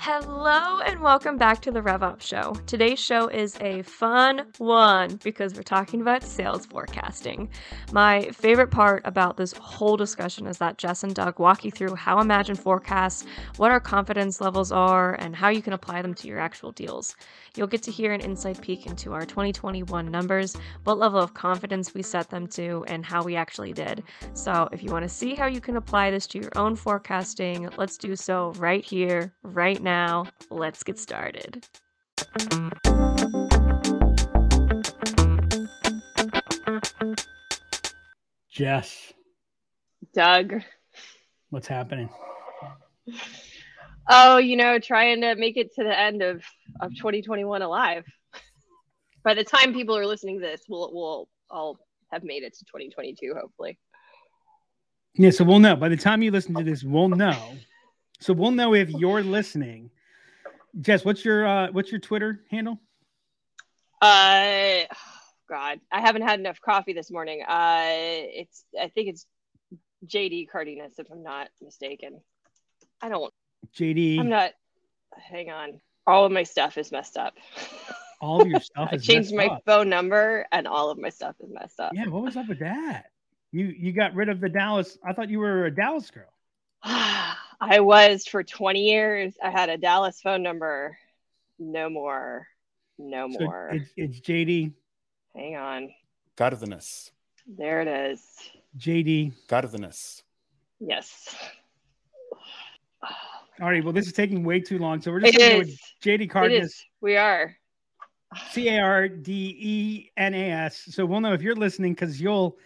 Hello and welcome back to the RevOps Show. Today's show is a fun one because we're talking about sales forecasting. My favorite part about this whole discussion is that Jess and Doug walk you through how Imagine forecasts, what our confidence levels are, and how you can apply them to your actual deals. You'll get to hear an inside peek into our 2021 numbers, what level of confidence we set them to, and how we actually did. So, if you want to see how you can apply this to your own forecasting, let's do so right here, right now. Now, let's get started. Jess, Doug. what's happening? Oh, you know, trying to make it to the end of, of 2021 alive. By the time people are listening to this, we'll we'll all have made it to 2022, hopefully. Yeah, so we'll know. By the time you listen to this, we'll know. So we'll know if you're listening. Jess, what's your uh what's your Twitter handle? Uh God, I haven't had enough coffee this morning. Uh it's I think it's JD Cardenas, if I'm not mistaken. I don't JD. I'm not hang on. All of my stuff is messed up. all of your stuff I changed my up. phone number and all of my stuff is messed up. Yeah, what was up with that? You you got rid of the Dallas. I thought you were a Dallas girl. I was for 20 years. I had a Dallas phone number. No more. No So more. it's, it's JD. Hang on. Cardenas. There it is. JD. Cardenas. Yes. All right. Well, this is taking way too long, so we're just going to go with is. JD Cardenas. We are. C A R D E N A S. So we'll know if you're listening because you'll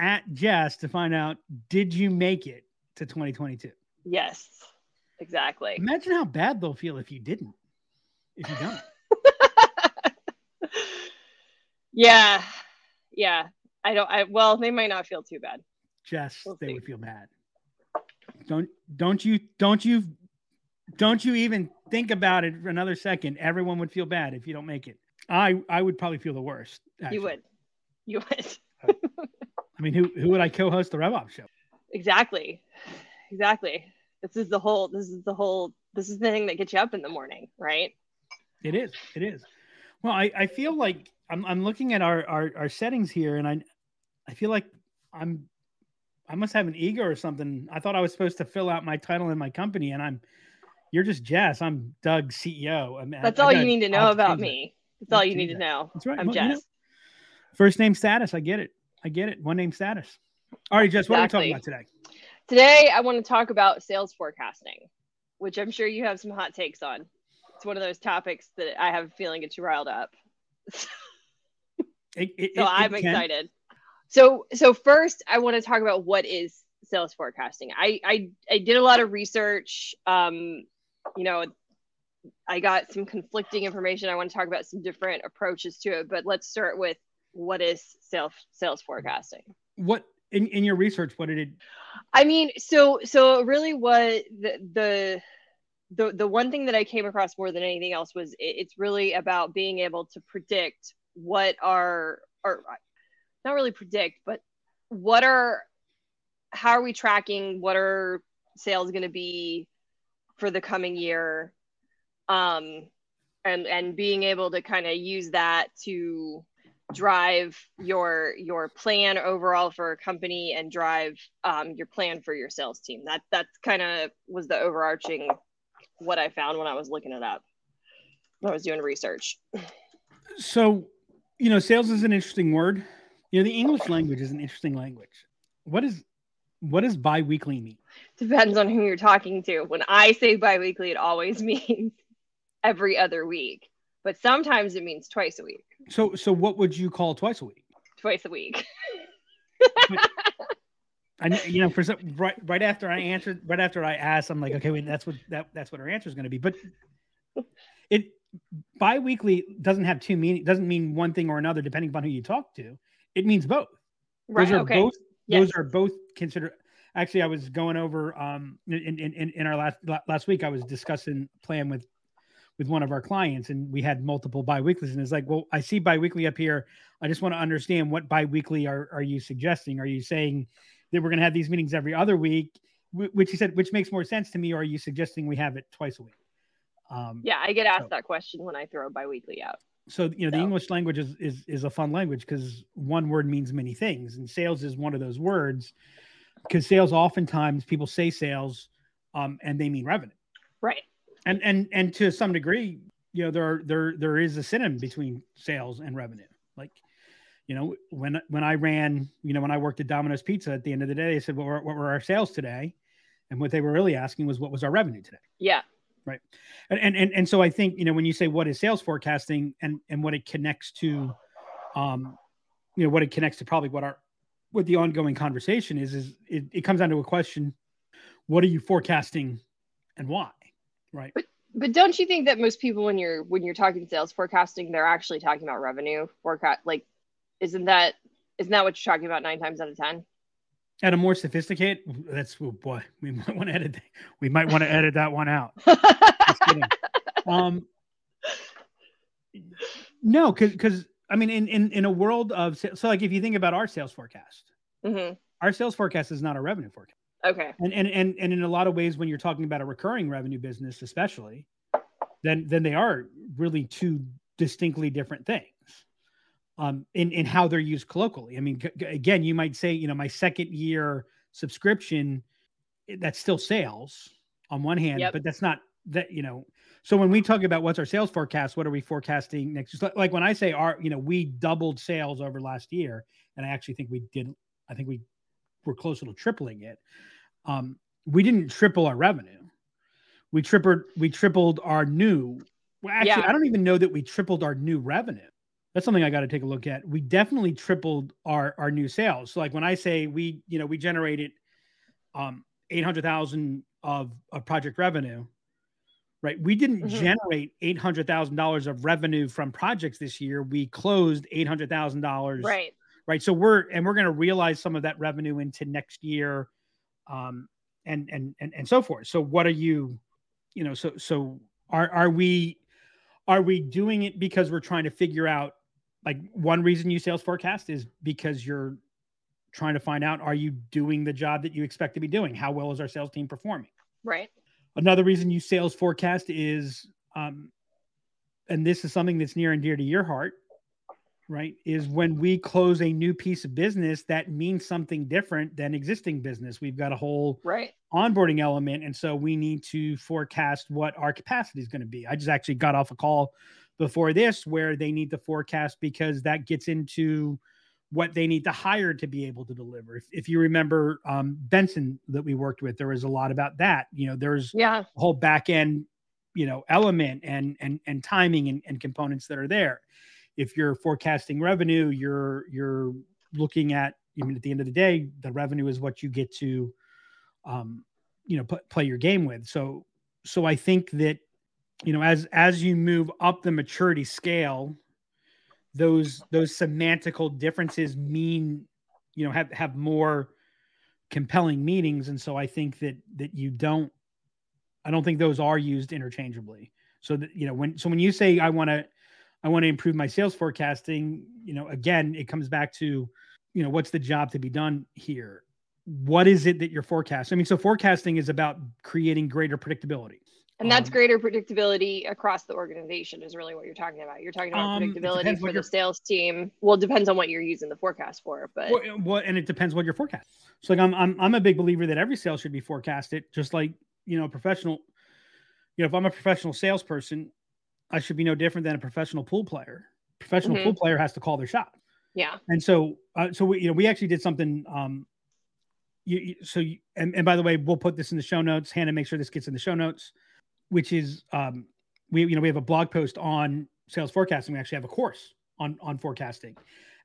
at Jess to find out did you make it to 2022. Yes. Exactly. Imagine how bad they'll feel if you didn't. If you don't. yeah. Yeah. I don't I well, they might not feel too bad. Jess, We'll they see. would feel bad. Don't don't you don't you don't you even think about it for another second. Everyone would feel bad if you don't make it. I I would probably feel the worst. actually. You would. You would. I mean, who who would I co-host the RevOps show? Exactly. Exactly. This is the whole this is the whole this is the thing that gets you up in the morning, right? It is. It is. Well, I, I feel like I'm I'm looking at our, our our settings here, and I I feel like I'm I must have an ego or something. I thought I was supposed to fill out my title in my company, and I'm you're just Jess. I'm Doug CEO. I mean, I- That's I all got- you need to I'll know about me. That's all you need change to know. That's right. I'm Well, you know, Jess. first name status. I get it. I get it. One name status. All right, Jess. What are we talking about today? Today, I want to talk about sales forecasting, which I'm sure you have some hot takes on. It's one of those topics that I have a feeling gets you riled up. It, it, So it- I'm can- excited. So, so first, I want to talk about what is sales forecasting. I I, I did a lot of research. Um, you know, I got some conflicting information. I want to talk about some different approaches to it, but let's start with what is sales sales forecasting. What in, in your research? What did it? I mean, so so really, what the the the the one thing that I came across more than anything else was it, it's really about being able to predict what are or not really predict, but what are how are we tracking what are sales going to be for the coming year, um, and and being able to kind of use that to drive your your plan overall for a company and drive um, your plan for your sales team. That that's kind of was the overarching what I found when I was looking it up. When I was doing research. So, you know, sales is an interesting word. You know, the English language is an interesting language. What is what does biweekly mean? Depends on who you're talking to. When I say biweekly, it always means every other week. But sometimes it means twice a week. So, so what would you call twice a week? Twice a week. I, you know, for some, right, right after I answered, right after I asked, I'm like, okay, wait, that's what that that's what her answer is going to be. But it biweekly doesn't have two meaning. Doesn't mean one thing or another depending upon who you talk to. It means both. Right. Those are okay. both. Yes. Those are both considered. Actually, I was going over um in in, in, in our last last week. I was discussing playing with with one of our clients, and we had multiple biweeklies. And it's like, well, I see biweekly up here. I just want to understand what biweekly are are you suggesting? Are you saying that we're going to have these meetings every other week? Which he said, which makes more sense to me. Or are you suggesting we have it twice a week? Um, Yeah, I get asked So- that question when I throw biweekly out. so you know the english language is is, is a fun language because one word means many things and sales is one of those words because sales oftentimes people say sales um, and they mean revenue Right. And and and to some degree you know there there there is a synonym between sales and revenue. Like you know when when i ran you know when i worked at domino's pizza at the end of the day they said what were, what were our sales today? And what they were really asking was what was our revenue today? Yeah. and, and and and so I think you know when you say what is sales forecasting? and and what it connects to, um, you know what it connects to probably what our what the ongoing conversation is is it, it comes down to a question: what are you forecasting, and why, right? But don't you think that most people when you're when you're talking sales forecasting, they're actually talking about revenue forecast like isn't that isn't that what you're talking about nine times out of ten? At a more sophisticated, that's oh boy, we might want to edit. We might want to edit that one out. Um no because because i mean in, in in a world of so like if you think about our sales forecast hmm our sales forecast is not a revenue forecast Okay. and and and, and in a lot of ways when you're talking about a recurring revenue business especially then then they are really two distinctly different things um in in how they're used colloquially i mean g- again you might say you know my second year subscription that's still sales on one hand Yep. but that's not that you know so when we talk about what's our sales forecast what are we forecasting next just like, like when i say our you know we doubled sales over last year and i actually think we did i think we were closer to tripling it um, we didn't triple our revenue. We tripled we tripled our new. Well, actually, Yeah. I don't even know that we tripled our new revenue. That's something I got to take a look at. We definitely tripled our our new sales. So like when I say we, you know, we generated um 800,000 of of project revenue, right? We didn't Mhm. generate $800,000 of revenue from projects this year. We closed $800,000 Right. right so we're and we're going to realize some of that revenue into next year um and and and, and so forth. So what are you you know so so are are we are we doing it because we're trying to figure out like one reason you sales forecast is because you're trying to find out are you doing the job that you expect to be doing? How well is our sales team performing? Right. another reason you sales forecast is um and this is something that's near and dear to your heart right is when we close a new piece of business that means something different than existing business. We've got a whole Right. onboarding element and so we need to forecast what our capacity is going to be. I just actually got off a call before this where they need to forecast because that gets into what they need to hire to be able to deliver. If, if you remember um, benson that we worked with there was a lot about that. You know there's Yeah. a whole back end you know element and and and timing and, and components that are there if you're forecasting revenue you're you're looking at i mean at the end of the day the revenue is what you get to um you know put, play your game with. So so i think that you know as as you move up the maturity scale those those semantical differences mean you know have have more compelling meanings. And so i think that that you don't i don't think those are used interchangeably. So that you know when so when you say i want to i want to improve my sales forecasting you know again it comes back to you know what's the job to be done here what is it that you're forecasting i mean so forecasting is about creating greater predictability And that's Um, greater predictability across the organization is really what you're talking about. You're talking about Um, predictability for what the sales team. Well, it depends on what you're using the forecast for, but Well, well, and it depends what your forecast. So like I'm, I'm I'm a big believer that every sale should be forecasted, just like you know, professional. You know, if I'm a professional salesperson, I should be no different than a professional pool player. Professional Mhm. pool player has to call their shot, yeah. and so uh, so we you know we actually did something. Um, you, you so you, and and by the way, we'll put this in the show notes. Hannah, make sure this gets in the show notes, which is um we you know we have a blog post on sales forecasting. We actually have a course on on forecasting.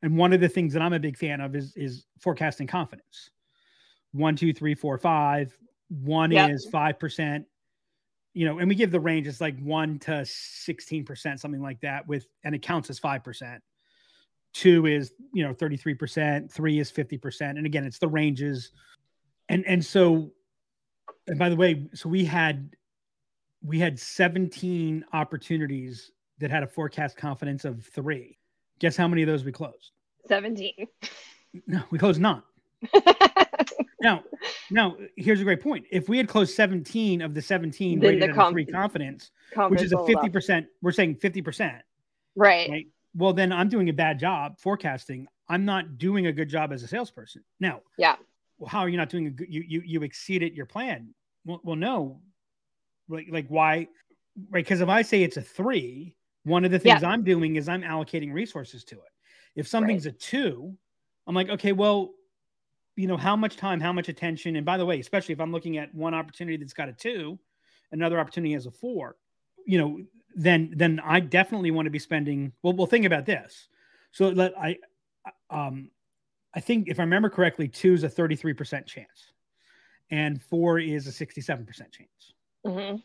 And one of the things that I'm a big fan of is is forecasting confidence. One, two, three, four, five. One Yep. is five percent. You know, and we give the range. It's like one to sixteen percent, something like that. With and it counts as five percent. Two is you know thirty three percent. Three is fifty percent. And again, it's the ranges. And and so, and by the way, so we had we had seventeen opportunities that had a forecast confidence of three. Guess how many of those we closed? 17. No, we closed none. now, now here's a great point. If we had closed 17 of the 17 Then rated the conf- three confidence, which is a 50%, we're saying 50%, Right. right? Well, then I'm doing a bad job forecasting. I'm not doing a good job as a salesperson. Now, Yeah. well, how are you not doing a good, you, you, you exceeded your plan. Well, well, no, like, like why? Right. Cause if I say it's a three, one of the things I'm doing is I'm allocating resources to it. If something's a two, I'm like, okay, well, you know, how much time, how much attention, and by the way, especially if I'm looking at one opportunity that's got a two, another opportunity has a four, you know, then then I definitely want to be spending. Well, well, think about this. So let I, um, I think if I remember correctly, two is a 33% chance, and four is a 67% chance. hmm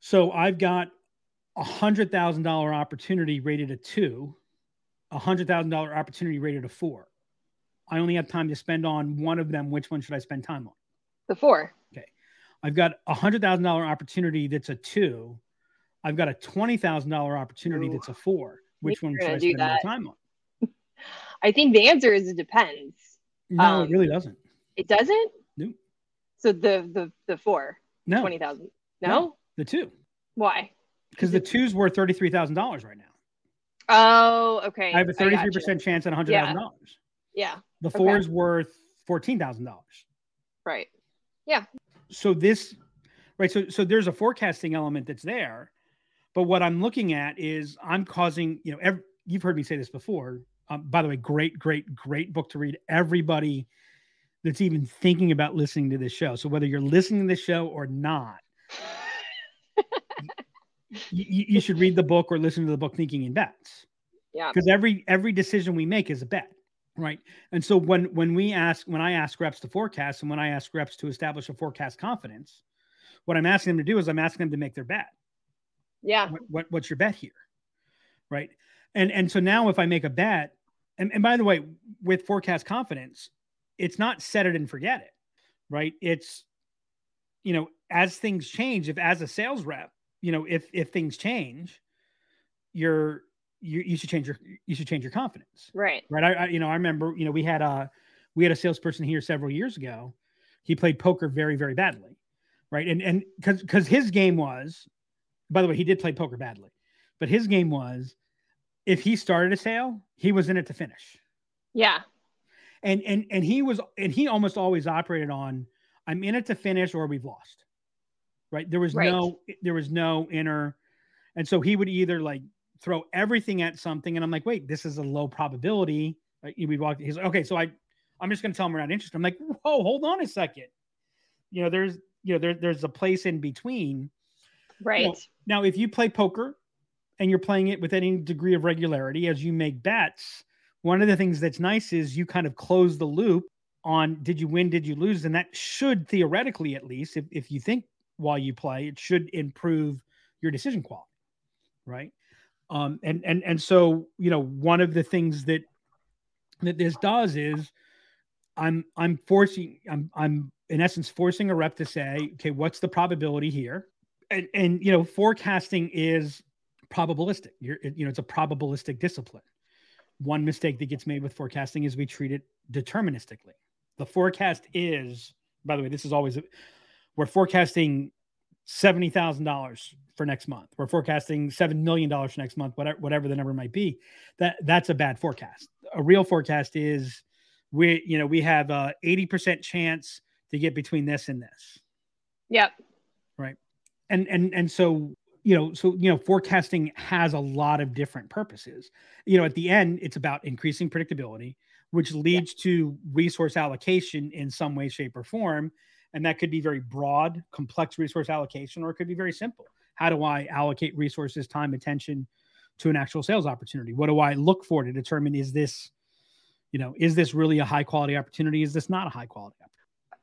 So I've got a hundred thousand dollar opportunity rated a two, a hundred thousand dollar opportunity rated a four. I only have time to spend on one of them. Which one should I spend time on? The four. Okay. I've got a hundred thousand dollar opportunity that's a two. I've got a twenty thousand dollar opportunity Ooh. that's a four. Which one should I spend time on? I think the answer is it depends. No, Um, it really doesn't. It doesn't. No. So the the the four No, twenty thousand. No? No. the two Why? because the two's worth thirty three thousand dollars right now. Oh, okay. I have a thirty three percent chance at a hundred thousand dollars. Yeah. The Okay. four is worth fourteen thousand dollars. Right. Yeah. So this right so so there's a forecasting element that's there but what i'm looking at is i'm causing you know ev- you've heard me say this before um, by the way great great great book to read everybody that's even thinking about listening to this show so whether you're listening to this show or not you, you should read the book or listen to the book thinking in bets Yeah. because every every decision we make is a bet right. And so when when we ask when i ask reps to forecast and when i ask reps to establish a forecast confidence what i'm asking them to do is i'm asking them to make their bet. Yeah. what, what what's your bet here? Right. And and so now if i make a bet and, and by the way with forecast confidence it's not set it and forget it. Right. It's you know as things change if as a sales rep you know if if things change you're you, you should change your you should change your confidence. Right. right. I, I you know i remember you know we had a we had a salesperson here several years ago. He played poker very very badly. Right. And and because because his game was by the way he did play poker badly but his game was if he started a sale he was in it to finish. Yeah. and and and he was and he almost always operated on i'm in it to finish or we've lost. Right. There was Right. no there was no inner and so he would either like throw everything at something and i'm like wait this is a low probability like we walked he's like okay so i i'm just going to tell him we're not interested i'm like whoa hold on a second you know there's you know there, there's a place in between Right. now, if you play poker and you're playing it with any degree of regularity as you make bets, one of the things that's nice is you kind of close the loop on did you win, did you lose? And that should theoretically, at least, if, if you think while you play, it should improve your decision quality. Right. Um, and and and so you know, one of the things that that this does is I'm I'm forcing I'm I'm in essence forcing a rep to say, okay, what's the probability here? and and you know forecasting is probabilistic. You're you know it's a probabilistic discipline. One mistake that gets made with forecasting is we treat it deterministically. The forecast is by the way this is always we're forecasting $70000 for next month. We're forecasting $7 million for next month whatever whatever the number might be. That that's a bad forecast. A real forecast is we you know we have a 80% chance to get between this and this. Yep. Right. And and and so you know so you know forecasting has a lot of different purposes. You know at the end it's about increasing predictability which leads to resource allocation in some way shape or form and that could be very broad complex resource allocation or it could be very simple. How do i allocate resources time attention to an actual sales opportunity? What do i look for to determine is this you know is this really a high quality opportunity? Is this not a high quality opportunity?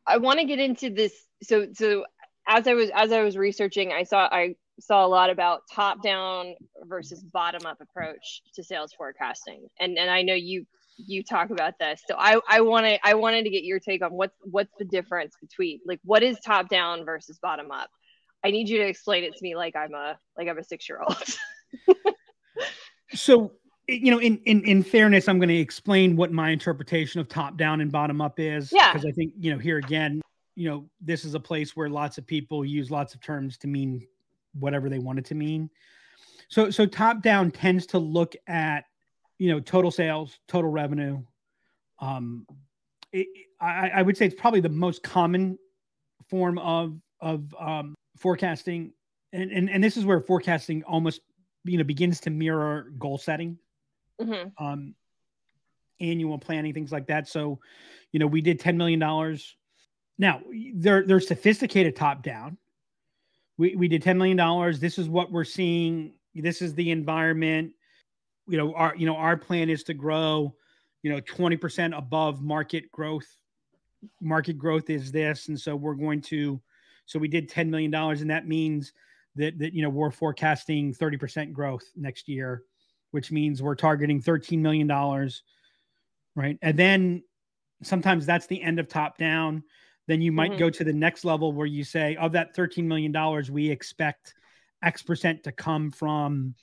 I want to get into this. So, so as I was as I was researching, I saw I saw a lot about top down versus bottom up approach to sales forecasting, and and I know you you talk about this. So I I wanted I wanted to get your take on what's what's the difference between like what is top down versus bottom up. I need you to explain it to me like I'm a like I'm a six year old. so you know, in in in fairness, I'm going to explain what my interpretation of top down and bottom up is. Yeah. Because I think you know here again, you know, this is a place where lots of people use lots of terms to mean whatever they want it to mean. So so top down tends to look at you know total sales, total revenue. Um, it, I, I would say it's probably the most common form of of um, forecasting, and, and and this is where forecasting almost you know begins to mirror goal setting hmm um, annual planning, things like that. So, you know, we did $10 million. Now they're, they're sophisticated top down. We, we did $10 million. This is what we're seeing. This is the environment. You know, our, you know, our plan is to grow, you know, 20% above market growth. Market growth is this. And so we're going to, so we did $10 million and that means that, that, you know, we're forecasting 30% growth next year which means we're targeting $13 million. Right. And then sometimes that's the end of top down. Then you might Mhm. go to the next level where you say, of that $13 million, we expect X percent to come from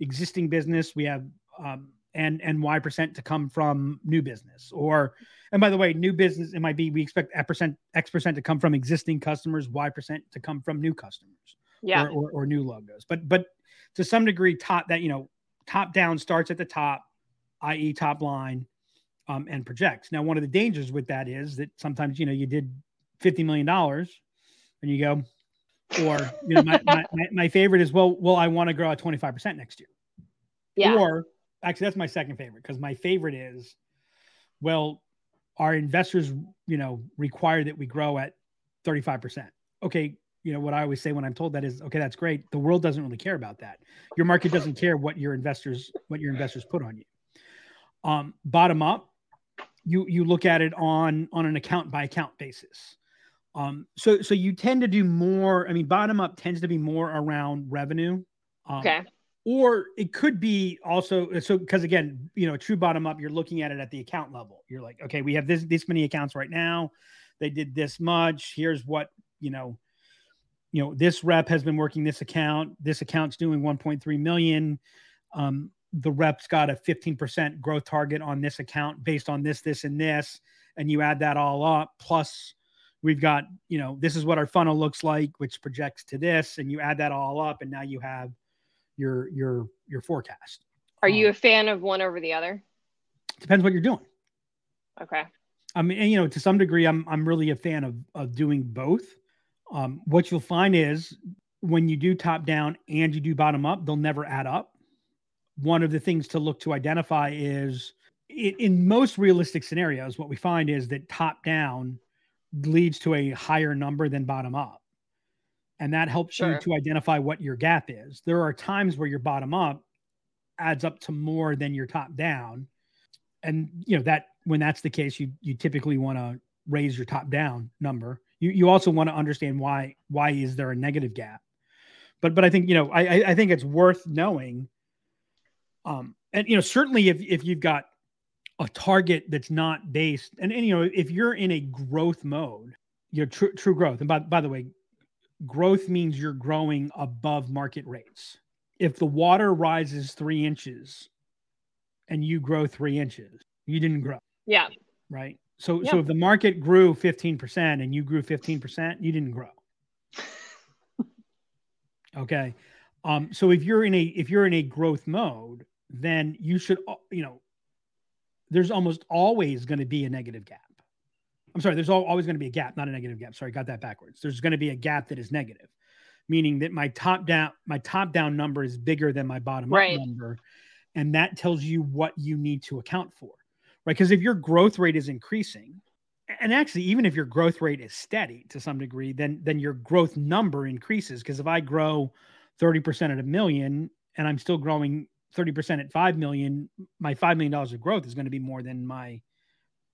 existing business. We have, um, and and Y percent to come from new business. Or, and by the way, new business it might be we expect X percent X percent to come from existing customers, Y percent to come from new customers Yeah. or, or, or new logos. But but to some degree, top that you know, top down starts at the top, i.e., top line, um, and projects. Now, one of the dangers with that is that sometimes you know you did fifty million dollars, and you go, or you know, my, my, my, favorite is well, well, I want to grow at twenty five percent next year. yeah. Or actually, that's my second favorite because my favorite is, well, our investors, you know, require that we grow at 35%. Okay. You know, what I always say when I'm told that is, okay, that's great. The world doesn't really care about that. Your market doesn't care what your investors, what your investors put on you. Um, bottom up, you, you look at it on, on an account by account basis. Um, so, so you tend to do more, I mean, bottom up tends to be more around revenue. Um, Okay. or it could be also so because again you know true bottom up you're looking at it at the account level you're like okay we have this this many accounts right now they did this much here's what you know you know this rep has been working this account this account's doing 1.3 million um, the rep's got a 15% growth target on this account based on this this and this and you add that all up plus we've got you know this is what our funnel looks like which projects to this and you add that all up and now you have your your your forecast. Are you Um, a fan of one over the other? depends what you're doing. Okay. I mean, and, you know, to some degree, I'm I'm really a fan of of doing both. Um, what you'll find is when you do top down and you do bottom up, they'll never add up. One of the things to look to identify is in, in most realistic scenarios, what we find is that top down leads to a higher number than bottom up. And that helps Sure. you to identify what your gap is. There are times where your bottom up adds up to more than your top down. And you know that when that's the case, you you typically want to raise your top down number. You you also want to understand why why is there a negative gap. But but I think you know I I- I think it's worth knowing. Um and you know certainly if if you've got a target that's not based and, and you know if you're in a growth mode, you're true true growth. And by by the way, growth means you're growing above market rates. If the water rises three inches and you grow three inches, you didn't grow Yeah. right? So Yeah. so if the market grew 15% and you grew 15%, you didn't grow. okay. Um so if you're in a if you're in a growth mode, then you should uh, you know there's almost always going to be a negative gap. I'm sorry, there's always going to be a gap, not a negative gap. Sorry, got that backwards. There's going to be a gap that is negative, meaning that my top down my top down number is bigger than my bottom up Right. number and that tells you what you need to account for right because if your growth rate is increasing and actually even if your growth rate is steady to some degree then then your growth number increases because if i grow 30% at a million and i'm still growing 30% at 5 million my 5 million dollars of growth is going to be more than my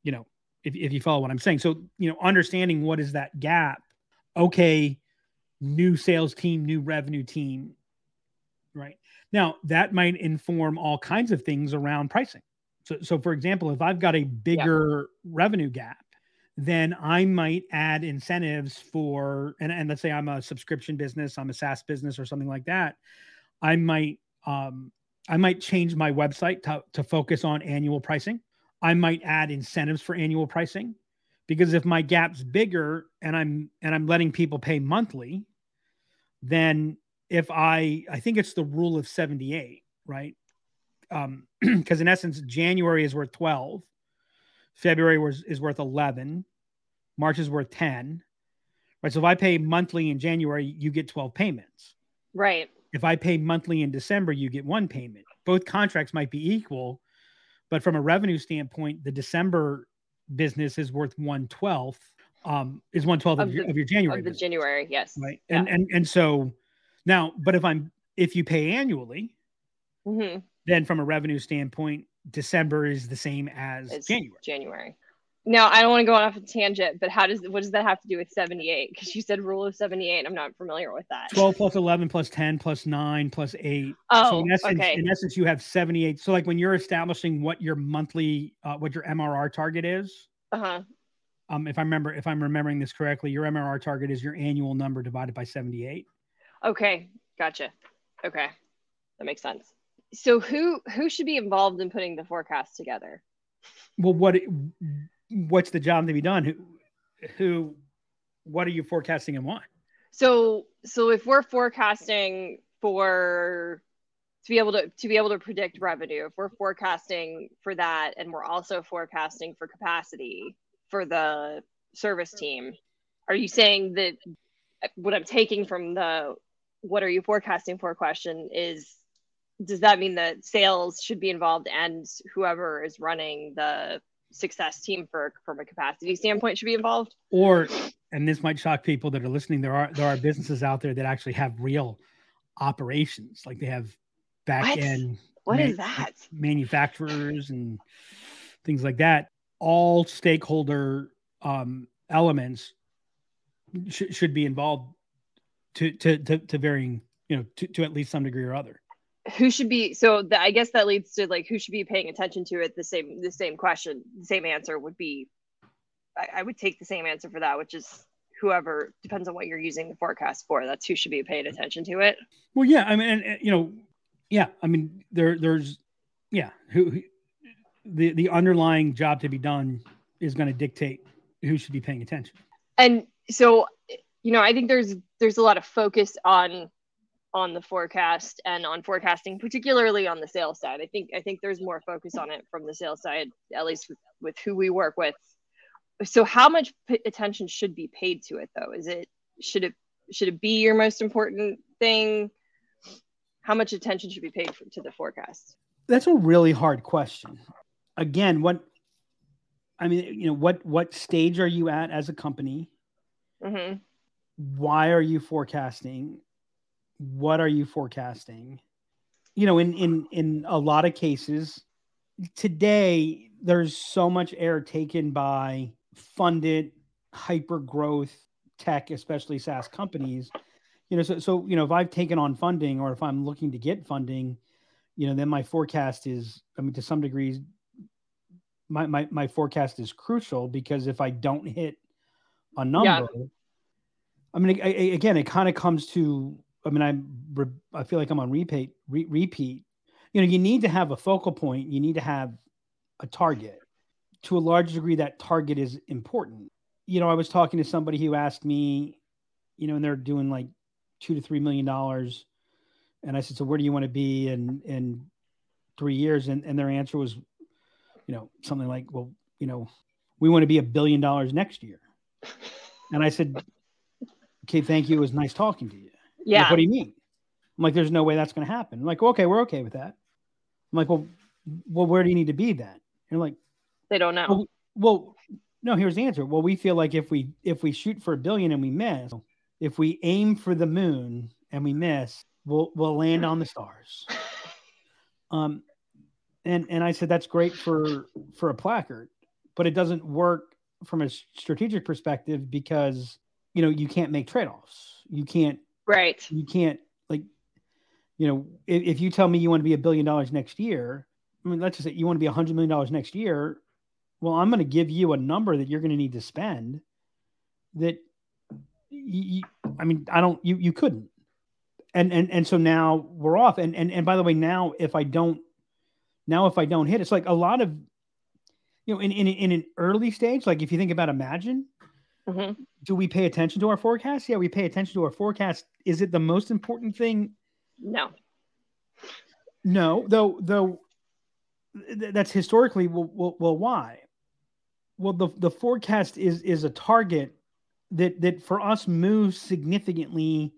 you know if, if you follow what i'm saying. So you know understanding what is that gap okay new sales team new revenue team right? Now that might inform all kinds of things around pricing. So, so for example, if I've got a bigger revenue gap, then I might add incentives for, and, and let's say I'm a subscription business, I'm a SaaS business or something like that. I might, um, I might change my website to, to focus on annual pricing. I might add incentives for annual pricing because if my gap's bigger and I'm and I'm letting people pay monthly, then if I I think it's the rule of 78, right? Um because in essence January is worth 12, February was is worth 11, March is worth 10. Right? So if I pay monthly in January, you get 12 payments. Right. If I pay monthly in December, you get one payment. Both contracts might be equal, but from a revenue standpoint, the December business is worth one twelfth. Um, is one twelfth of, Of your, of your January Of the business, January, yes. right? And and and so now, but if I'm if you pay annually, hmm then from a revenue standpoint, December is the same as It's January. January. Now I don't want to go off a tangent, but how does what does that have to do with 78? Because you said rule of 78. I'm not familiar with that. 12 plus 11 plus 10 plus 9 plus 8 so Oh, in essence okay. in essence you have 78 so like when you're establishing what your monthly uh, what your mrr target is Uh-huh. um if i remember if i'm remembering this correctly your mrr target is your annual number divided by 78 Okay, gotcha. Okay, that makes sense. So who who should be involved in putting the forecast together? well what what's the job to be done? Who who what are you forecasting and why? So so if we're forecasting for to be able to to be able to predict revenue, if we're forecasting for that and we're also forecasting for capacity for the service team, are you saying that what I'm taking from the what are you forecasting for question is does that mean that sales should be involved and whoever is running the success team for from a capacity standpoint should be involved? or and this might shock people that are listening there are there are businesses out there that actually have real operations like they have back What? end What Man- is that? manufacturers and things like that all stakeholder um, elements sh- should be involved to, to to to varying you know to, to at least some degree or other who should be so the, i guess that leads to like who should be paying attention to it the same the same question the same answer would be I, I would take the same answer for that which is whoever depends on what you're using the forecast for that's who should be paying attention to it. Well yeah i mean and, and, you know yeah i mean there there's yeah who, who the the underlying job to be done is going to dictate who should be paying attention. And so you know i think there's there's a lot of focus on on the forecast and on forecasting particularly on the sales side. I think i think there's more focus on it from the sales side at least with, with who we work with. So how much p- attention should be paid to it though? Is it should it should it be your most important thing? How much attention should be paid for, to the forecast? That's a really hard question. Again what i mean you know what what stage are you at as a company? Hmm why are you forecasting what are you forecasting you know in in in a lot of cases today there's so much air taken by funded hyper growth tech especially SaaS companies you know so so you know if I've taken on funding or if I'm looking to get funding you know then my forecast is I mean to some degrees my my, my forecast is crucial because if I don't hit a number I mean, I, I- again, it kind of comes to. I mean, I'm. I feel like I'm on repeat. Re, repeat. You know, you need to have a focal point. You need to have a target. To a large degree, that target is important. You know, I was talking to somebody who asked me, you know, and they're doing like two to three million dollars, and I said, "So where do you want to be in in three years?" And and their answer was, you know, something like, "Well, you know, we want to be a billion dollars next year." And I said, okay, thank you. It was nice talking to you. Like, yeah what do you mean? I'm like, there's no way that's going to happen. I'm like, okay, we're okay with that. I'm like, well, well, where do you need to be then? And like, they don't know well, well, no, here's the answer. Well, we feel like if we if we shoot for a billion and we miss, if we aim for the moon and we miss, we'll we'll land on the stars. Um, and and I said that's great for for a placard, but it doesn't work from a strategic perspective because you know you can't make trade-offs. You can't right you can't like you know if, if you tell me you want to be a billion dollars next year i mean let's just say you want to be a hundred million dollars next year well i'm going to give you a number that you're going to need to spend that you, i mean i don't you you couldn't and and and so now we're off. And and and by the way, now if I don't, now if I don't hit, it's like a lot of, you know, in in in an early stage, like if you think about Imagine, Mhm. do we pay attention to our forecast? Yeah, we pay attention to our forecast. Is it the most important thing? No. No, though. Though th- that's historically well, well, well. Why? Well, the the forecast is is a target that that for us moves significantly.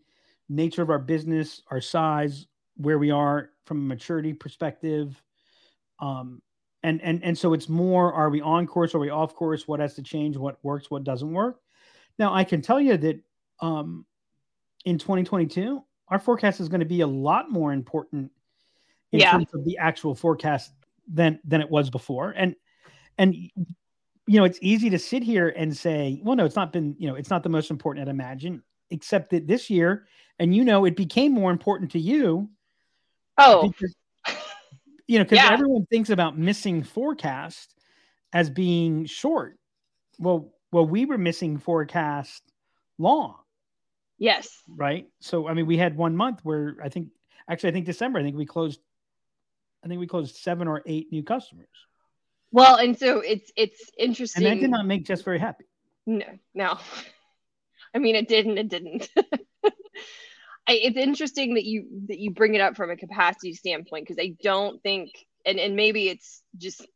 Nature of our business, our size, where we are from a maturity perspective, um, and and and so it's more: are we on course? Are we off course? What has to change? What works? What doesn't work? Now, I can tell you that um, in 2022, our forecast is going to be a lot more important in Yeah. terms of the actual forecast than than it was before. And and you know, it's easy to sit here and say, well, no, it's not been, you know, it's not the most important at Imagine, except that this year, and you know, it became more important to you Oh, because you know, because Yeah. everyone thinks about missing forecast as being short. Well, well, we were missing forecast long, yes. right? So I mean, we had one month where I think actually I think December, I think we closed I think we closed seven or eight new customers. Well, and so it's it's interesting. And that did not make Jess very happy. No, no. I mean, it didn't. it didn't. I, it's interesting that you that you bring it up from a capacity standpoint because I don't think, and and maybe it's just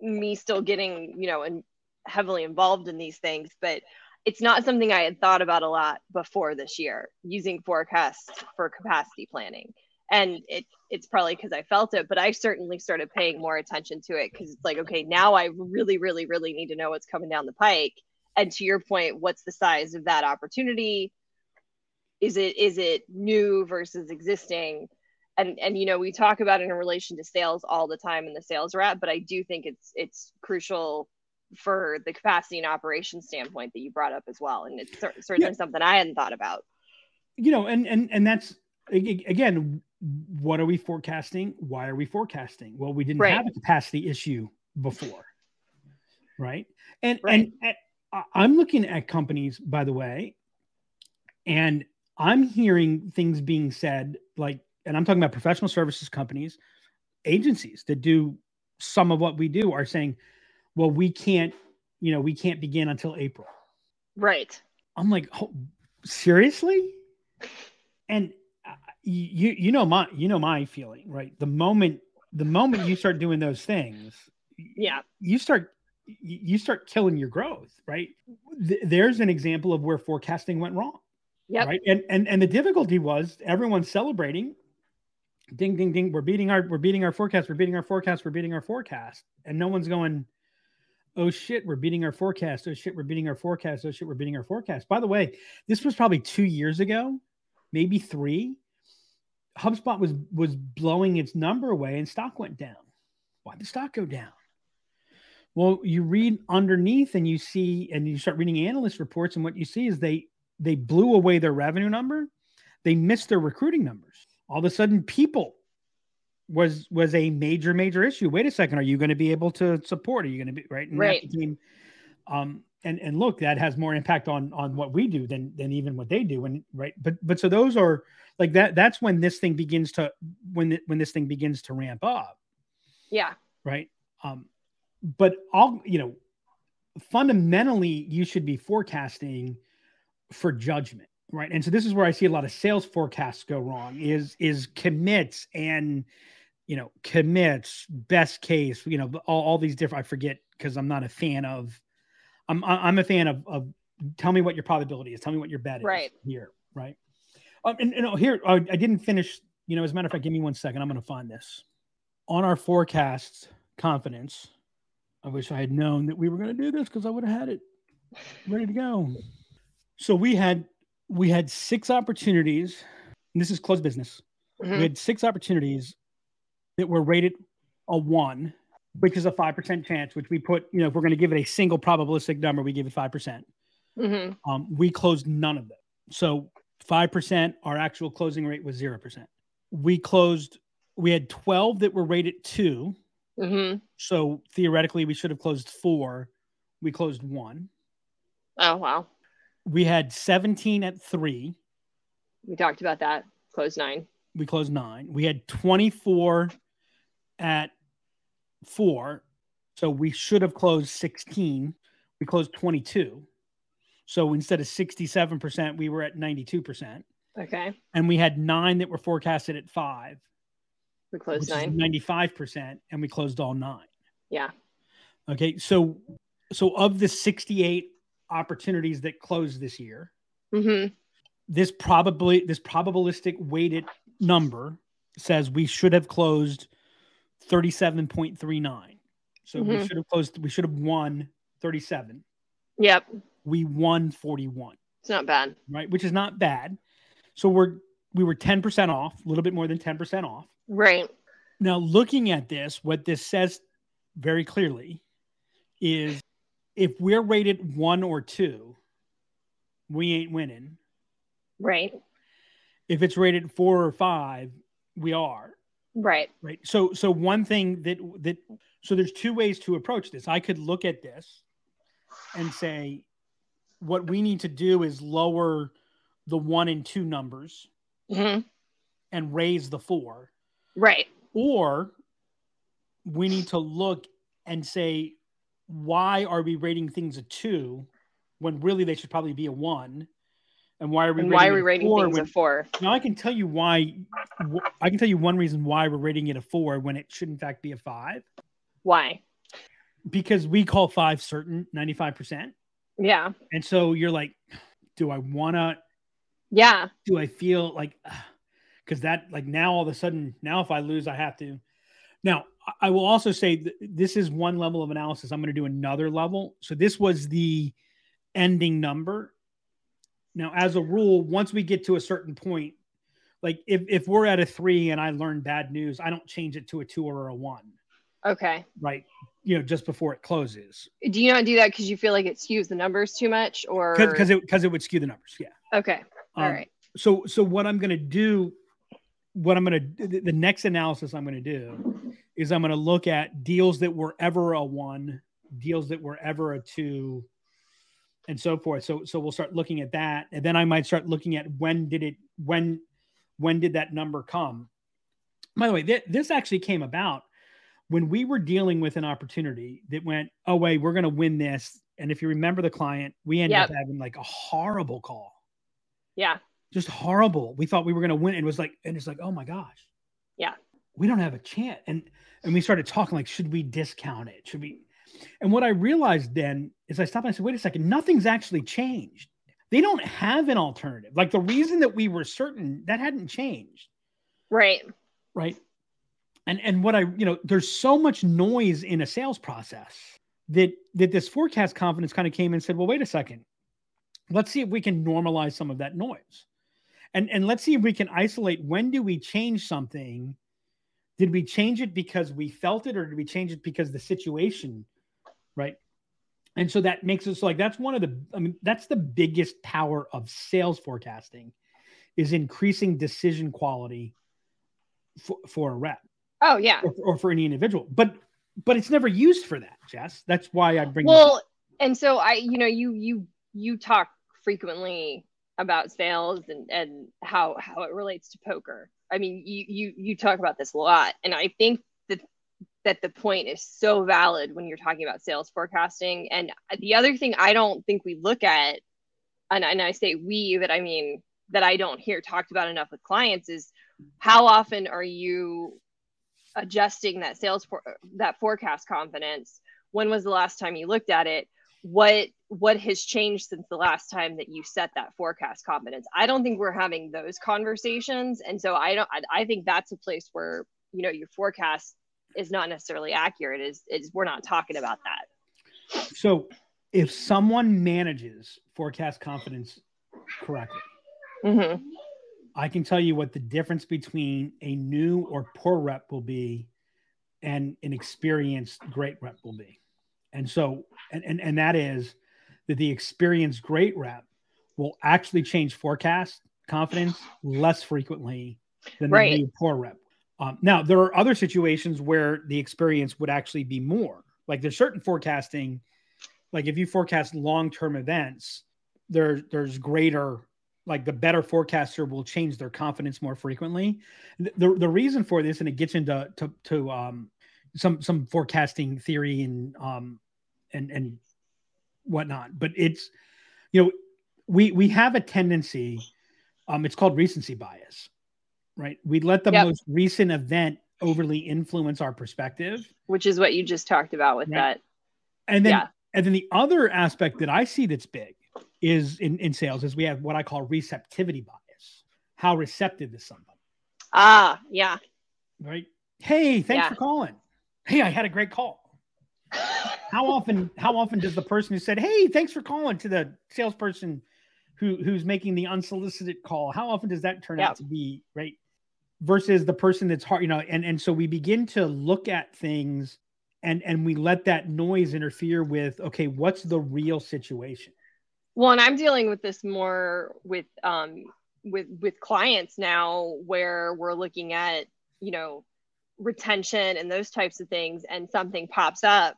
me still getting you know and heavily involved in these things, but it's not something I had thought about a lot before this year using forecasts for capacity planning. And it it's probably because I felt it, but I certainly started paying more attention to it because it's like, okay, now I really, really, really need to know what's coming down the pike and to your point what's the size of that opportunity is it is it new versus existing and and you know we talk about it in relation to sales all the time in the sales rep but i do think it's it's crucial for the capacity and operation standpoint that you brought up as well and it's cer- certainly something i hadn't thought about You know, and and and that's again, what are we forecasting? Why are we forecasting? Well, we didn't Right. have a capacity issue before, right? And Right. and, I- I'm looking at companies, by the way, and I'm hearing things being said like, and I'm talking about professional services companies, agencies that do some of what we do are saying, well, we can't, you know, we can't begin until April. right I'm like, oh, seriously? And uh, you you know my you know my feeling, right? The moment the moment you start doing those things, yeah you start you start killing your growth, right? Th- There's an example of where forecasting went wrong, yep right? And and and the difficulty was everyone's celebrating. Ding ding ding! We're beating our we're beating our forecast. We're beating our forecast. We're beating our forecast, and no one's going. Oh shit! We're beating our forecast. Oh shit! We're beating our forecast. Oh shit! We're beating our forecast. By the way, this was probably two years ago, maybe three. HubSpot was was blowing its number away, and stock went down. Why did stock go down? Well, you read underneath, and you see, and you start reading analyst reports, and what you see is they they blew away their revenue number. They missed their recruiting numbers. All of a sudden, people was was a major major issue. Wait a second, are you going to be able to support? Are you going to be right? And Right. became, um, and and look, that has more impact on on what we do than than even what they do. And right, but but so those are like that. That's when this thing begins to when the, when this thing begins to ramp up yeah right? Um, but all you know, fundamentally, you should be forecasting for judgment, right? And so this is where I see a lot of sales forecasts go wrong. Is is commits and you know commits, best case, you know, all, all these different. I forget because I'm not a fan of. I'm I'm a fan of of tell me what your probability is. Tell me what your bet is Right. here, right? Um, and, and here uh, I didn't finish. You know, as a matter of fact, give me one second. I'm going to find this on our forecast confidence. I wish I had known that we were going to do this because I would have had it ready to go. So we had we had six opportunities. This is closed business. Mhm. We had six opportunities that were rated a one, which is a five percent chance. Which we put, you know, if we're going to give it a single probabilistic number, we give it five percent. Mhm. Um, we closed none of them. So five percent. Our actual closing rate was zero percent. We closed. We had twelve that were rated two. Mhm. So theoretically, we should have closed four. We closed one. oh wow We had 17 at three. we talked about that Close nine. We closed nine. We had 24 at four. So we should have closed 16. We closed 22. So instead of 67%, we were at 92%. Okay. And we had nine that were forecasted at five. We closed nine. 95%, and we closed all nine. Yeah. Okay. So so of the 68 opportunities that closed this year, hmm this probably this probabilistic weighted number says we should have closed 37.39 so we Mhm. should have closed we should have won 37 Yep. we won 41 It's not bad. right which is not bad so we're we were 10% off a little bit more than 10% off Right. now looking at this what this says very clearly is if we're rated one or two we ain't winning Right. if it's rated four or five, we are Right. right. So, so one thing that that so there's two ways to approach this. I could look at this and say, what we need to do is lower the one and two numbers hmm and raise the four, Right. or we need to look and say, why are we rating things a two when really they should probably be a one? And why are we And why rating are we rating four things when- a four? Now I can tell you why. I can tell you one reason why we're rating it a four when it should in fact be a five, Why? because we call five certain ninety five percent, Yeah. and so you're like, do I want to? Yeah. Do I feel like? Because that like now all of a sudden now if I lose I have to. Now I- will also say th- this is one level of analysis. I'm going to do another level. So this was the ending number. Now, as a rule, once we get to a certain point, like if, if we're at a three and I learn bad news, I don't change it to a two or a one, Okay. right? You know, just before it closes, Do you not do that because you feel like it skews the numbers too much, or because it because it would skew the numbers. Yeah. Okay. All Um, right. So so what I'm going to do, what I'm going to the next analysis I'm going to do is I'm going to look at deals that were ever a one, deals that were ever a two, and so forth. So so we'll start looking at that, and then I might start looking at when did it when when did that number come. By the way, th- this actually came about when we were dealing with an opportunity that went, oh wait, we're going to win this. And if you remember the client, we ended Yep. up having like a horrible call Yeah. just horrible. We thought we were going to win. And it was like, and it's like, oh my gosh. Yeah. We don't have a chance. And, and we started talking like, should we discount it? Should we? And what I realized then is I stopped and I said, wait a second, nothing's actually changed. They don't have an alternative. Like the reason that we were certain that hadn't changed. Right. Right. And, and what I, you know, there's so much noise in a sales process that, that this forecast confidence kind of came and said, well, wait a second. Let's see if we can normalize some of that noise and and let's see if we can isolate when do we change something did we change it because we felt it or did we change it because the situation right? And so that makes us like that's one of the i mean that's the biggest power of sales forecasting is increasing decision quality for, for a rep. Oh yeah. or, or for any individual. But but it's never used for that jess. That's why i bring Well, and so I, you know, you you you talk frequently about sales and and how how it relates to poker. I mean, you you you talk about this a lot, and I think that that the point is so valid when you're talking about sales forecasting. And the other thing I don't think we look at, and, and I say we, but I mean that I don't hear talked about enough with clients is how often are you adjusting that sales for that forecast confidence when was the last time you looked at it what what has changed since the last time that you set that forecast confidence i don't think we're having those conversations and so i don't i, I think that's a place where you know your forecast is not necessarily accurate is is we're not talking about that so if someone manages forecast confidence correctly mm-hmm. I can tell you what the difference between a new or poor rep will be and an experienced great rep will be. And so, and, and, and that is that the experienced great rep will actually change forecast confidence less frequently than the Right. new poor rep. Um, now, there are other situations where the experience would actually be more. Like there's certain forecasting, like if you forecast long term events, there, there's greater like the better forecaster will change their confidence more frequently. The, the, the reason for this, and it gets into to, to um, some some forecasting theory and um, and and whatnot, but it's you know we we have a tendency, um, it's called recency bias, right? We let the Yep. most recent event overly influence our perspective, which is what you just talked about with Right. that. and then Yeah. and then the other aspect that I see that's big is in, in sales is we have what I call receptivity bias. How receptive is somebody, Ah, yeah. right? Hey, thanks Yeah. for calling. Hey, I had a great call. How often how often does the person who said, "Hey, thanks for calling" to the salesperson who who's making the unsolicited call, how often does that turn Yeah. out to be, right? Versus the person that's hard, you know, and and so we begin to look at things and and we let that noise interfere with okay, what's the real situation? Well, and I'm dealing with this more with um with with clients now where we're looking at, you know, retention and those types of things and something pops up.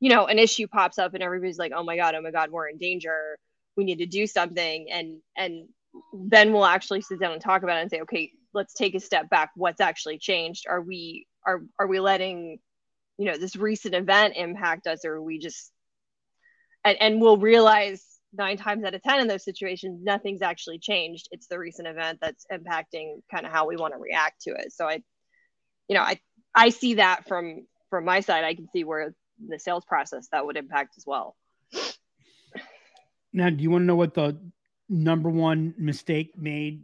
You know, an issue pops up and everybody's like, "Oh my god, oh my god, we're in danger. We need to do something." And and then we'll actually sit down and talk about it and say, "Okay, let's take a step back. What's actually changed? Are we are are we letting you know this recent event impact us or we just and, and we'll realize nine times out of ten in those situations nothing's actually changed it's the recent event that's impacting kind of how we want to react to it so i you know i i see that from from my side i can see where the sales process that would impact as well Now, do you want to know what the number one mistake made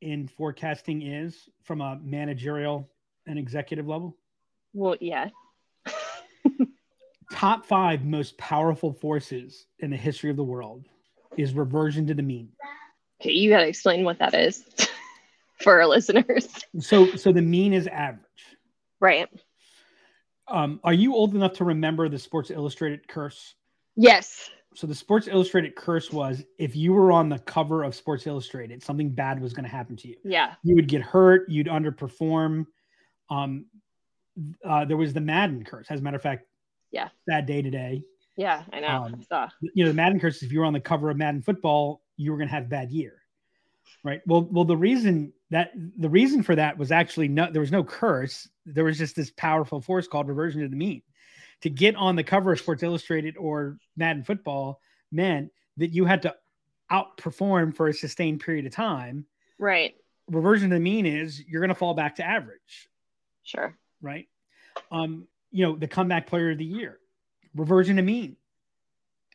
in forecasting is from a managerial and executive level? well yeah top five most powerful forces in the history of the world is reversion to the mean. okay you got to explain what that is for our listeners So, so the mean is average. right Um, are you old enough to remember the Sports Illustrated curse? yes So the Sports Illustrated curse was if you were on the cover of Sports Illustrated, something bad was going to happen to you. yeah You would get hurt. You'd underperform. Um, uh, there was the Madden curse. As a matter of fact, Yeah. Bad day today. yeah i know Um, I saw. you know the Madden curse. If you were on the cover of Madden football, you were going to have a bad year, right? Well, well, the reason that the reason for that was actually no, there was no curse. There was just this powerful force called reversion to the mean. To get on the cover of Sports Illustrated or Madden football meant that you had to outperform for a sustained period of time. right Reversion to the mean is you're going to fall back to average, sure right? Um, you know, the comeback player of the year, reversion to mean.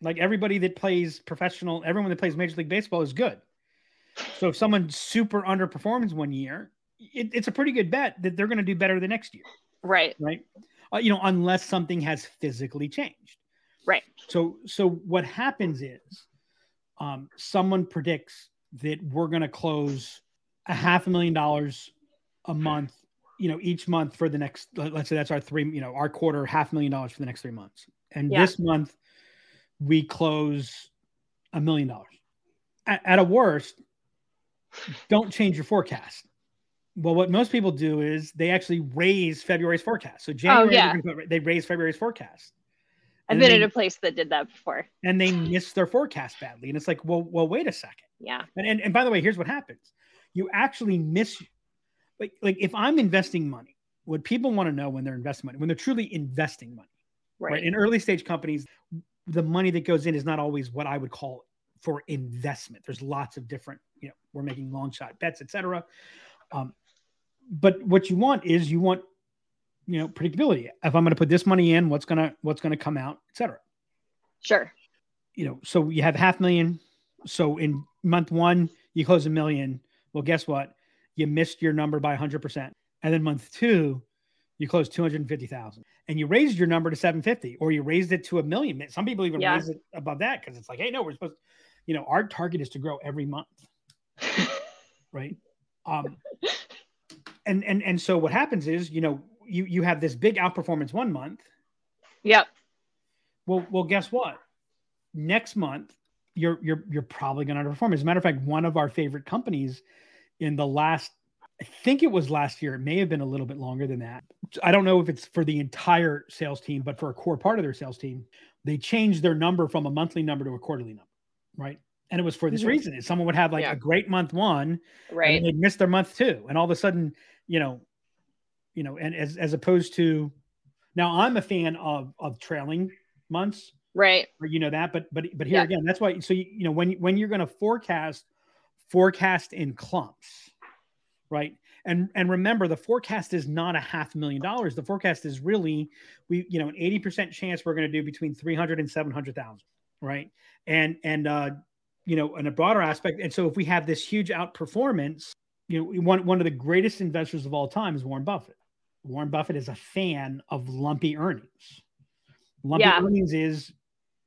Like everybody that plays professional, everyone that plays Major League Baseball is good. So if someone super underperforms one year, it, it's a pretty good bet that they're going to do better the next year, right right? Uh, you know, unless something has physically changed. right So, so what happens is, um, someone predicts that we're going to close a half a million dollars a month, you know, each month for the next. let- Let's say that's our three, you know, our quarter, half a million dollars for the next three months, and Yeah. this month we close a million dollars. At, at a worst, don't change your forecast. Well, what most people do is they actually raise February's forecast. So oh, January, they're yeah. they raise February's forecast i've been in a place that did that before and they miss their forecast badly. And it's like, well, well, wait a second. yeah And and, and by the way, here's what happens: you actually miss, like like if I'm investing money, what people want to know when they're investing money, when they're truly investing money, right, right? In early stage companies, the money that goes in is not always what I would call for investment. There's lots of different, you know, we're making long shot bets, etc. Um, but what you want is you want, you know, predictability. If I'm going to put this money in, what's gonna what's going to come out, etc sure you know, so you have half million. So in month one, you close a million. Well, guess what? You missed your number by 100%. And then month two, you close 250,000 and you raised your number to 750 or you raised it to a million. Some people even Yeah. raise it above that because it's like, hey, no, we're supposed you know, our target is to grow every month. Right. Um, and, and, and so what happens is, you know, you, you have this big outperformance one month yep well, well, guess what? Next month, you're you're you're probably going to underperform. As a matter of fact, one of our favorite companies in the last, I think it was last year. It may have been a little bit longer than that. I don't know if it's for the entire sales team, but for a core part of their sales team, they changed their number from a monthly number to a quarterly number, right? And it was for this Mhm. reason. Someone would have like Yeah. a great month one, right then they'd miss their month two, and all of a sudden, you know, you know, and as as opposed to now, I'm a fan of of trailing months, right or you know that, but but but here Yeah. again, that's why. So you, you know when when you're going to forecast, forecast in clumps, right? And and remember, the forecast is not a half million dollars. The forecast is really we you know an eighty percent chance we're going to do between three hundred and seven hundred thousand, right? And and uh, you know, in a broader aspect, and so if we have this huge outperformance, you know, one one of the greatest investors of all time is Warren Buffett. Warren Buffett is a fan of lumpy earnings. Lumpy Yeah. earnings is,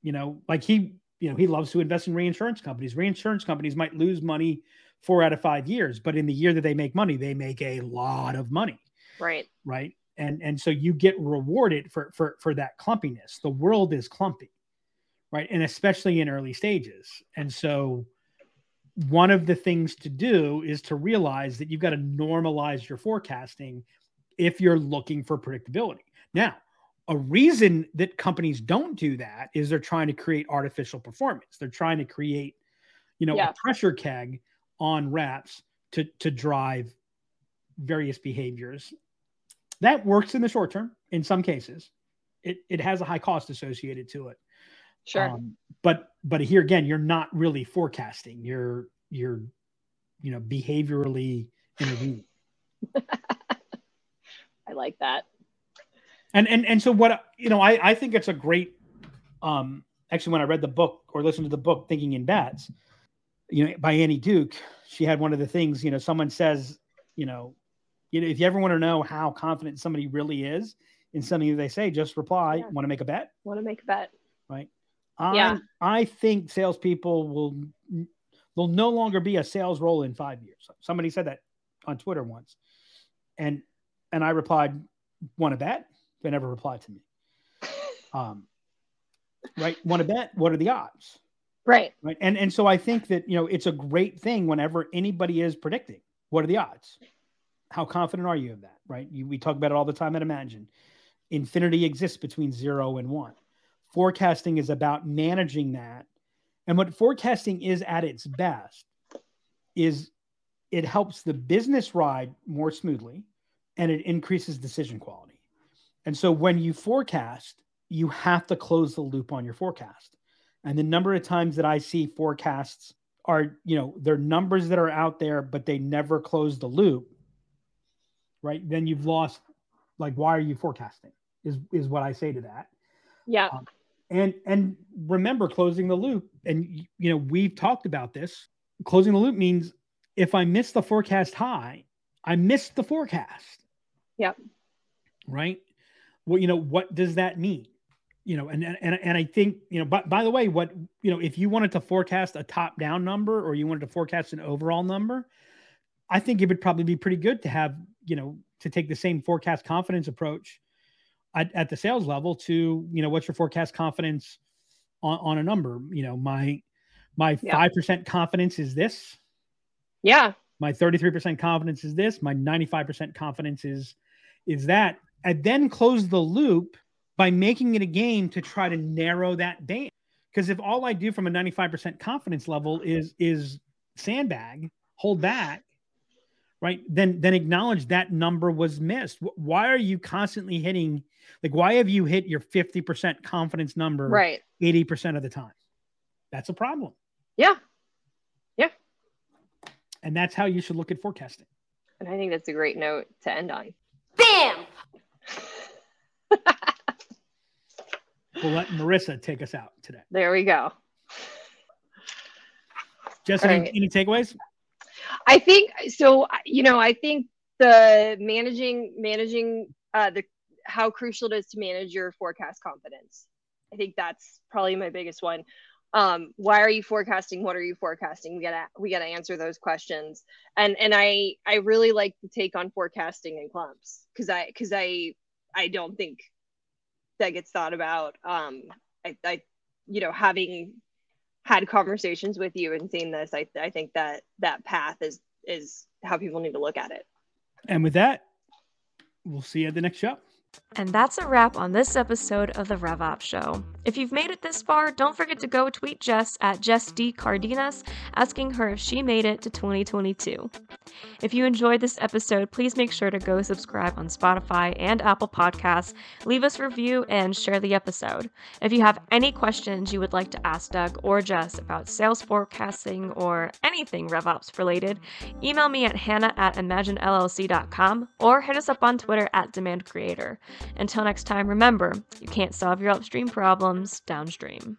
you know, like he, you know, he loves to invest in reinsurance companies. Reinsurance companies might lose money four out of five years, but in the year that they make money, they make a lot of money, right right? And and so you get rewarded for for for that clumpiness. The world is clumpy, right? And especially in early stages. And so one of the things to do is to realize that you've got to normalize your forecasting if you're looking for predictability. Now, a reason that companies don't do that is they're trying to create artificial performance. They're trying to create, you know, Yeah. a pressure keg on reps to to drive various behaviors. That works in the short term in some cases. It it has a high cost associated to it. Sure Um, but but here again, you're not really forecasting. You're you're you know behaviorally intervening. i like that And and and so what you know, I I think it's a great. Um, actually, when I read the book or listened to the book, Thinking in Bets, you know, by Annie Duke, she had one of the things. You know, someone says, you know, you know, if you ever want to know how confident somebody really is in something that they say, just reply, Yeah. "Want to make a bet?" want to make a bet right? I, Yeah. I think salespeople will will no longer be a sales role in five years. Somebody said that on Twitter once, and and I replied, "Want to bet?" They never replied to me. Um, right? Want to bet? What are the odds? right Right? And and so I think that you know it's a great thing whenever anybody is predicting. What are the odds? How confident are you of that? Right? You, we talk about it all the time at Imagine. Infinity exists between zero and one. Forecasting is about managing that. And what forecasting is at its best is it helps the business ride more smoothly and it increases decision quality. And so when you forecast, you have to close the loop on your forecast. And the number of times that I see forecasts are, you know, they're numbers that are out there, but they never close the loop, right? Then you've lost, like, why are you forecasting? Is is what I say to that. yeah um, And and remember closing the loop. And you know, we've talked about this. Closing the loop means if I miss the forecast high, I missed the forecast. Yep. Right. Well, you know, what does that mean? You know, and and and I think, you know, but by the way, what you know, if you wanted to forecast a top-down number or you wanted to forecast an overall number, I think it would probably be pretty good to have, you know, to take the same forecast confidence approach at, at the sales level to, you know, what's your forecast confidence on, on a number? You know, my my Yeah. five percent confidence is this. yeah My 33% confidence is this. My 95% confidence is is that. And then close the loop by making it a game to try to narrow that down. Because if all I do from a 95% confidence level is is sandbag, hold back, right? Then then acknowledge that number was missed. Why are you constantly hitting like why have you hit your 50% confidence number right 80% of the time? That's a problem. yeah Yeah. And that's how you should look at forecasting. and i think that's a great note to end on Bam! We'll let Marissa take us out today. there we go Jessica, any, right. any takeaways? I think so. You know, I think the managing managing uh, the how crucial it is to manage your forecast confidence. I think that's probably my biggest one. Um, why are you forecasting? What are you forecasting? We gotta we gotta answer those questions. And and I I really like the take on forecasting in clumps because I because I I don't think that gets thought about. Um, I, I you know having had conversations with you and seen this, I, I think that that path is is how people need to look at it. And with that, we'll see you at the next show. And that's a wrap on this episode of the RevOps Show. If you've made it this far, don't forget to go tweet Jess at Jess D. Cardenas, asking her if she made it to 2022. If you enjoyed this episode, please make sure to go subscribe on Spotify and Apple Podcasts, leave us a review, and share the episode. If you have any questions you would like to ask Doug or Jess about sales forecasting or anything RevOps related, email me at hannah at imaginellc.com or hit us up on Twitter at Demand Creator. Until next time, remember, you can't solve your upstream problems downstream.